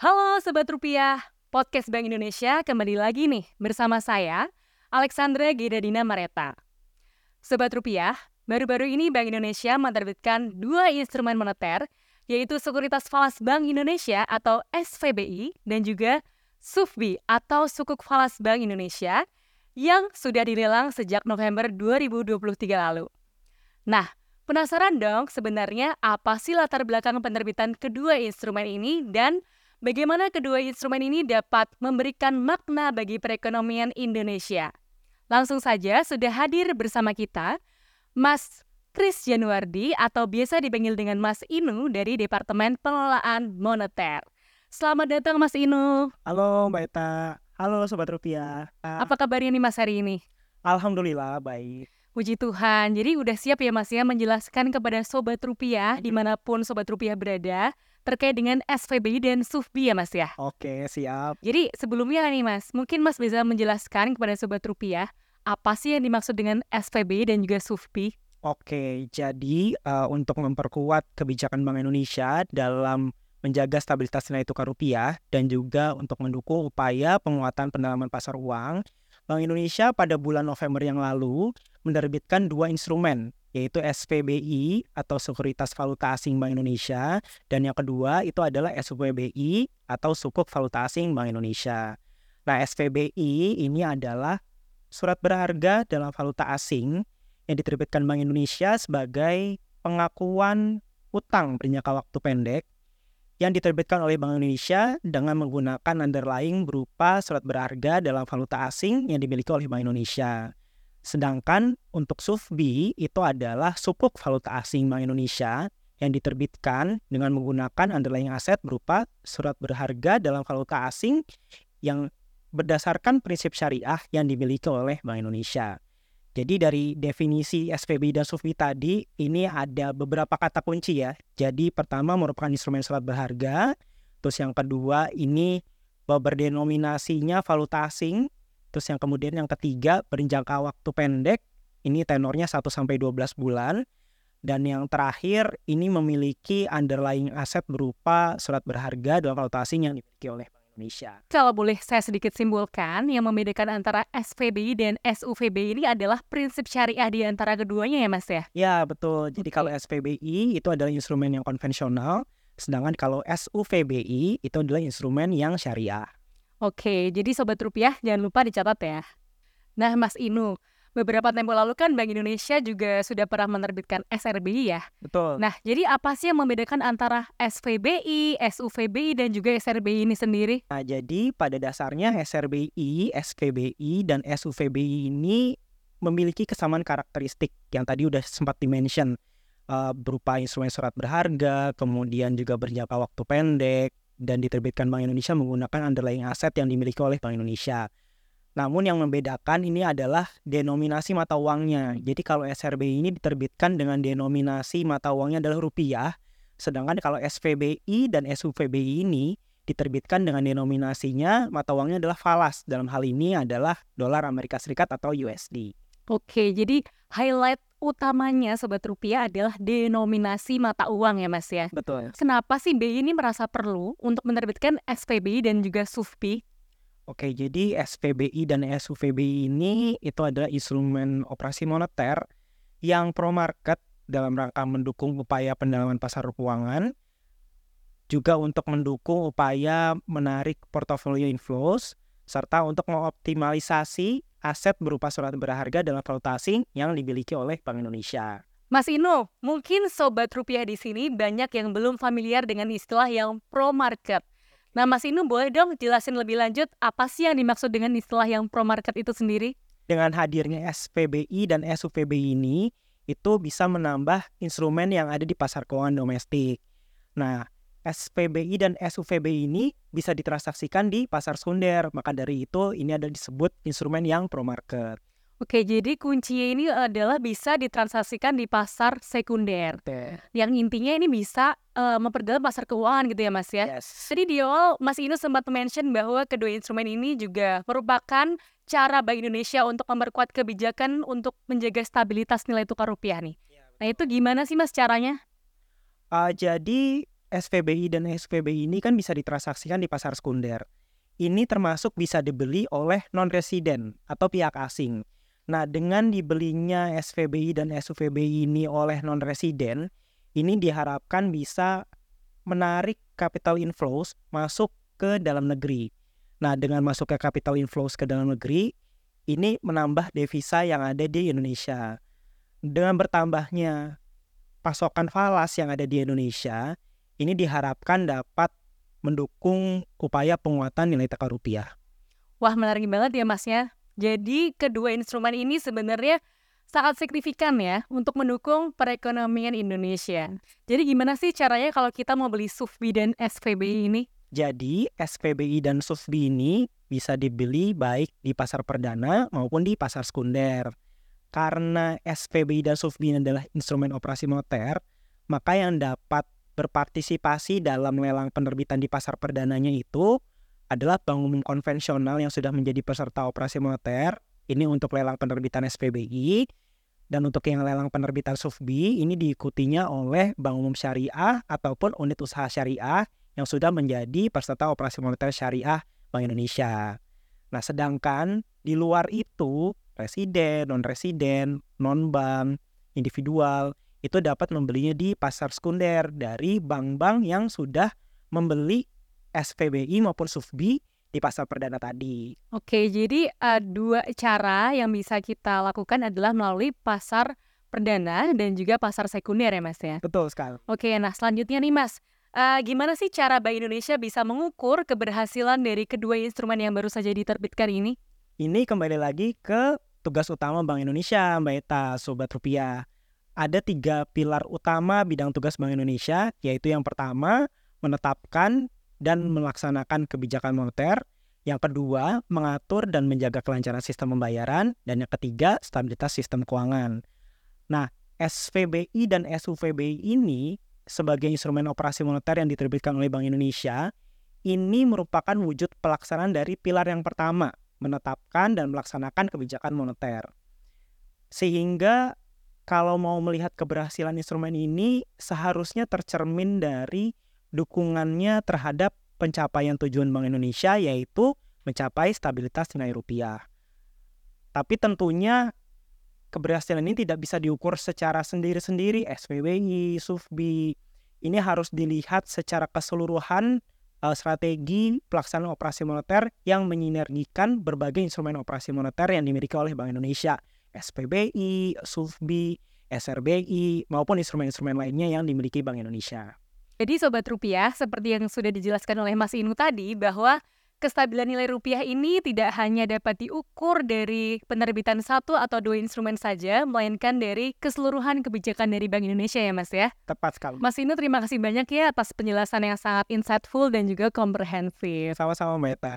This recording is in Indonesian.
Halo Sobat Rupiah, Podcast Bank Indonesia kembali lagi nih bersama saya, Alexandra Gedadina Mareta. Sobat Rupiah, baru-baru ini Bank Indonesia menerbitkan dua instrumen moneter, yaitu Sekuritas Falas Bank Indonesia atau SVBI dan juga SUFBI atau Sukuk Falas Bank Indonesia yang sudah dilelang sejak November 2023 lalu. Nah, penasaran dong sebenarnya apa sih latar belakang penerbitan kedua instrumen ini dan bagaimana kedua instrumen ini dapat memberikan makna bagi perekonomian Indonesia. Langsung saja sudah hadir bersama kita Mas Kris Januardi atau biasa dipanggil dengan Mas Inu dari Departemen Pengelolaan Moneter. Selamat datang Mas Inu. Halo Mbak Eta, halo Sobat Rupiah. Apa kabarnya nih Mas hari ini? Alhamdulillah baik. Puji Tuhan, jadi udah siap ya Mas ya menjelaskan kepada Sobat Rupiah di mana pun Sobat Rupiah berada terkait dengan SVBI dan SUFBI ya Mas ya? Oke siap. Jadi sebelumnya nih Mas, mungkin Mas bisa menjelaskan kepada Sobat Rupiah apa sih yang dimaksud dengan SVBI dan juga SUFBI? Oke, jadi uh, untuk memperkuat kebijakan Bank Indonesia dalam menjaga stabilitas nilai tukar rupiah dan juga untuk mendukung upaya penguatan pendalaman pasar uang, Bank Indonesia pada bulan November yang lalu menerbitkan dua instrumen, yaitu SPBI atau Sekuritas Valuta Asing Bank Indonesia, dan yang kedua itu adalah SUPBI atau Sukuk Valuta Asing Bank Indonesia. Nah, SPBI ini adalah surat berharga dalam valuta asing yang diterbitkan Bank Indonesia sebagai pengakuan utang berjangka waktu pendek yang diterbitkan oleh Bank Indonesia dengan menggunakan underlying berupa surat berharga dalam valuta asing yang dimiliki oleh Bank Indonesia. Sedangkan untuk SUFBI itu adalah sukuk valuta asing Bank Indonesia yang diterbitkan dengan menggunakan underlying aset berupa surat berharga dalam valuta asing yang berdasarkan prinsip syariah yang dimiliki oleh Bank Indonesia. Jadi dari definisi SPB dan SUFBI tadi ini ada beberapa kata kunci ya. Jadi pertama merupakan instrumen surat berharga, terus yang kedua ini berdenominasinya valuta asing, terus yang kemudian yang ketiga berjangka waktu pendek, ini tenornya 1 sampai 12 bulan. Dan yang terakhir ini memiliki underlying aset berupa surat berharga dalam valuta asing yang dimiliki oleh Indonesia. Kalau boleh saya sedikit simpulkan, yang membedakan antara SVBI dan SUVBI ini adalah prinsip syariah di antara keduanya ya Mas ya? Ya betul, jadi kalau SPBI itu adalah instrumen yang konvensional, sedangkan kalau SUVBI itu adalah instrumen yang syariah. Oke, jadi Sobat Rupiah jangan lupa dicatat ya. Nah Mas Inu, beberapa tempo lalu kan Bank Indonesia juga sudah pernah menerbitkan SRBI ya. Betul. Nah, jadi apa sih yang membedakan antara SVBI, SUVBI dan juga SRBI ini sendiri? Nah, jadi pada dasarnya SRBI, SVBI dan SUVBI ini memiliki kesamaan karakteristik yang tadi udah sempat dimention uh, berupa instrumen surat berharga, kemudian juga berjangka waktu pendek dan diterbitkan Bank Indonesia menggunakan underlying aset yang dimiliki oleh Bank Indonesia. Namun yang membedakan ini adalah denominasi mata uangnya. Jadi kalau SRB ini diterbitkan dengan denominasi mata uangnya adalah rupiah, sedangkan kalau SVBI dan SUVBI ini diterbitkan dengan denominasinya mata uangnya adalah falas. Dalam hal ini adalah dolar Amerika Serikat atau USD. Oke, jadi highlight utamanya sobat rupiah adalah denominasi mata uang ya Mas ya. Betul. Kenapa sih BI ini merasa perlu untuk menerbitkan SVBI dan juga SUFBI? Oke, jadi SPBI dan SUVBI ini itu adalah instrumen operasi moneter yang pro market dalam rangka mendukung upaya pendalaman pasar keuangan, juga untuk mendukung upaya menarik portofolio inflows, serta untuk mengoptimalisasi aset berupa surat berharga dalam valuta asing yang dimiliki oleh Bank Indonesia. Mas Ino, mungkin sobat rupiah di sini banyak yang belum familiar dengan istilah yang pro market. Nah, Mas Inu boleh dong jelasin lebih lanjut apa sih yang dimaksud dengan istilah yang pro market itu sendiri? Dengan hadirnya SPBI dan SUVBI ini, itu bisa menambah instrumen yang ada di pasar keuangan domestik. Nah, SPBI dan SUVBI ini bisa ditransaksikan di pasar sekunder. Maka dari itu, ini ada disebut instrumen yang pro market. Oke, jadi kuncinya ini adalah bisa ditransaksikan di pasar sekunder. Yang intinya ini bisa uh, memperdalam pasar keuangan gitu ya Mas ya. Yes. Jadi di awal Mas Inu sempat mention bahwa kedua instrumen ini juga merupakan cara Bank Indonesia untuk memperkuat kebijakan untuk menjaga stabilitas nilai tukar rupiah nih. Ya, nah itu gimana sih Mas caranya? Uh, jadi SVBI dan SVBI ini kan bisa ditransaksikan di pasar sekunder. Ini termasuk bisa dibeli oleh non-resident atau pihak asing. Nah, dengan dibelinya SVBI dan SUVBI ini oleh non-resident, ini diharapkan bisa menarik capital inflows masuk ke dalam negeri. Nah, dengan masuk ke capital inflows ke dalam negeri, ini menambah devisa yang ada di Indonesia. Dengan bertambahnya pasokan falas yang ada di Indonesia, ini diharapkan dapat mendukung upaya penguatan nilai tukar rupiah. Wah, menarik banget ya Mas ya. Jadi kedua instrumen ini sebenarnya sangat signifikan ya untuk mendukung perekonomian Indonesia. Jadi gimana sih caranya kalau kita mau beli SUFBI dan SVBI ini? Jadi SPBI dan SUFBI ini bisa dibeli baik di pasar perdana maupun di pasar sekunder. Karena SPBI dan SUFBI adalah instrumen operasi moneter, maka yang dapat berpartisipasi dalam lelang penerbitan di pasar perdananya itu adalah bank umum konvensional yang sudah menjadi peserta operasi moneter. Ini untuk lelang penerbitan SPBI dan untuk yang lelang penerbitan SUFBI ini diikutinya oleh bank umum syariah ataupun unit usaha syariah yang sudah menjadi peserta operasi moneter syariah Bank Indonesia. Nah, sedangkan di luar itu, residen, non-residen, non-bank, individual, itu dapat membelinya di pasar sekunder dari bank-bank yang sudah membeli SPBI maupun SUFBI di pasar perdana tadi. Oke, jadi uh, dua cara yang bisa kita lakukan adalah melalui pasar perdana dan juga pasar sekunder ya Mas ya? Betul sekali. Oke, nah selanjutnya nih Mas, Uh, gimana sih cara Bank Indonesia bisa mengukur keberhasilan dari kedua instrumen yang baru saja diterbitkan ini? Ini kembali lagi ke tugas utama Bank Indonesia, Mbak Eta, Sobat Rupiah. Ada tiga pilar utama bidang tugas Bank Indonesia, yaitu yang pertama, menetapkan dan melaksanakan kebijakan moneter. Yang kedua, mengatur dan menjaga kelancaran sistem pembayaran. Dan yang ketiga, stabilitas sistem keuangan. Nah, SVBI dan SUVBI ini sebagai instrumen operasi moneter yang diterbitkan oleh Bank Indonesia, ini merupakan wujud pelaksanaan dari pilar yang pertama, menetapkan dan melaksanakan kebijakan moneter. Sehingga kalau mau melihat keberhasilan instrumen ini seharusnya tercermin dari dukungannya terhadap pencapaian tujuan Bank Indonesia yaitu mencapai stabilitas nilai rupiah. Tapi tentunya keberhasilan ini tidak bisa diukur secara sendiri-sendiri SPBI, SUFBI. Ini harus dilihat secara keseluruhan uh, strategi pelaksanaan operasi moneter yang menyinergikan berbagai instrumen operasi moneter yang dimiliki oleh Bank Indonesia, SPBI, SUFBI, SRBI, maupun instrumen-instrumen lainnya yang dimiliki Bank Indonesia. Jadi Sobat Rupiah, seperti yang sudah dijelaskan oleh Mas Inu tadi, bahwa kestabilan nilai rupiah ini tidak hanya dapat diukur dari penerbitan satu atau dua instrumen saja, melainkan dari keseluruhan kebijakan dari Bank Indonesia ya Mas ya? Tepat sekali. Mas Inu terima kasih banyak ya atas penjelasan yang sangat insightful dan juga komprehensif. Sama-sama Mbak Eta.